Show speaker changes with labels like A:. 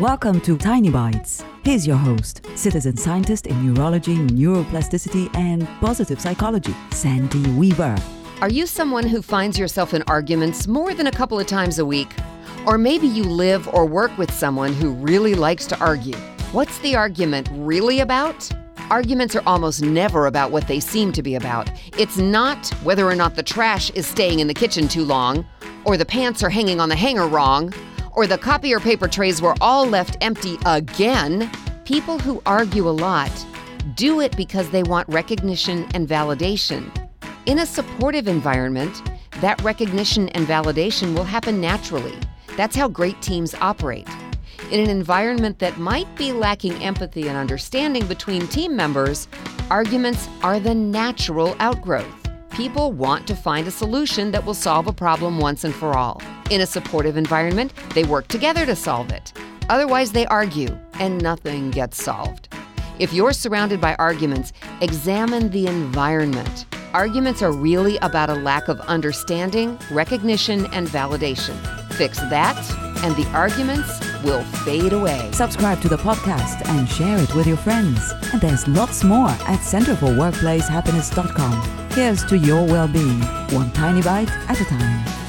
A: Welcome to Tiny Bites. Here's your host, citizen scientist in neurology, neuroplasticity, and positive psychology, Sandy Weaver.
B: Are you someone who finds yourself in arguments more than a couple of times a week? Or maybe you live or work with someone who really likes to argue. What's the argument really about? Arguments are almost never about what they seem to be about. It's not whether or not the trash is staying in the kitchen too long, or the pants are hanging on the hanger wrong, or the copier paper trays were all left empty again. People who argue a lot do it because they want recognition and validation. In a supportive environment, that recognition and validation will happen naturally. That's how great teams operate. In an environment that might be lacking empathy and understanding between team members, arguments are the natural outgrowth. People want to find a solution that will solve a problem once and for all. In a supportive environment, they work together to solve it. Otherwise, they argue and nothing gets solved. If you're surrounded by arguments, examine the environment. Arguments are really about a lack of understanding, recognition, and validation. Fix that, and the arguments will fade away.
A: Subscribe to the podcast and share it with your friends. And there's lots more at centerforworkplacehappiness.com. Here's to your well being, one tiny bite at a time.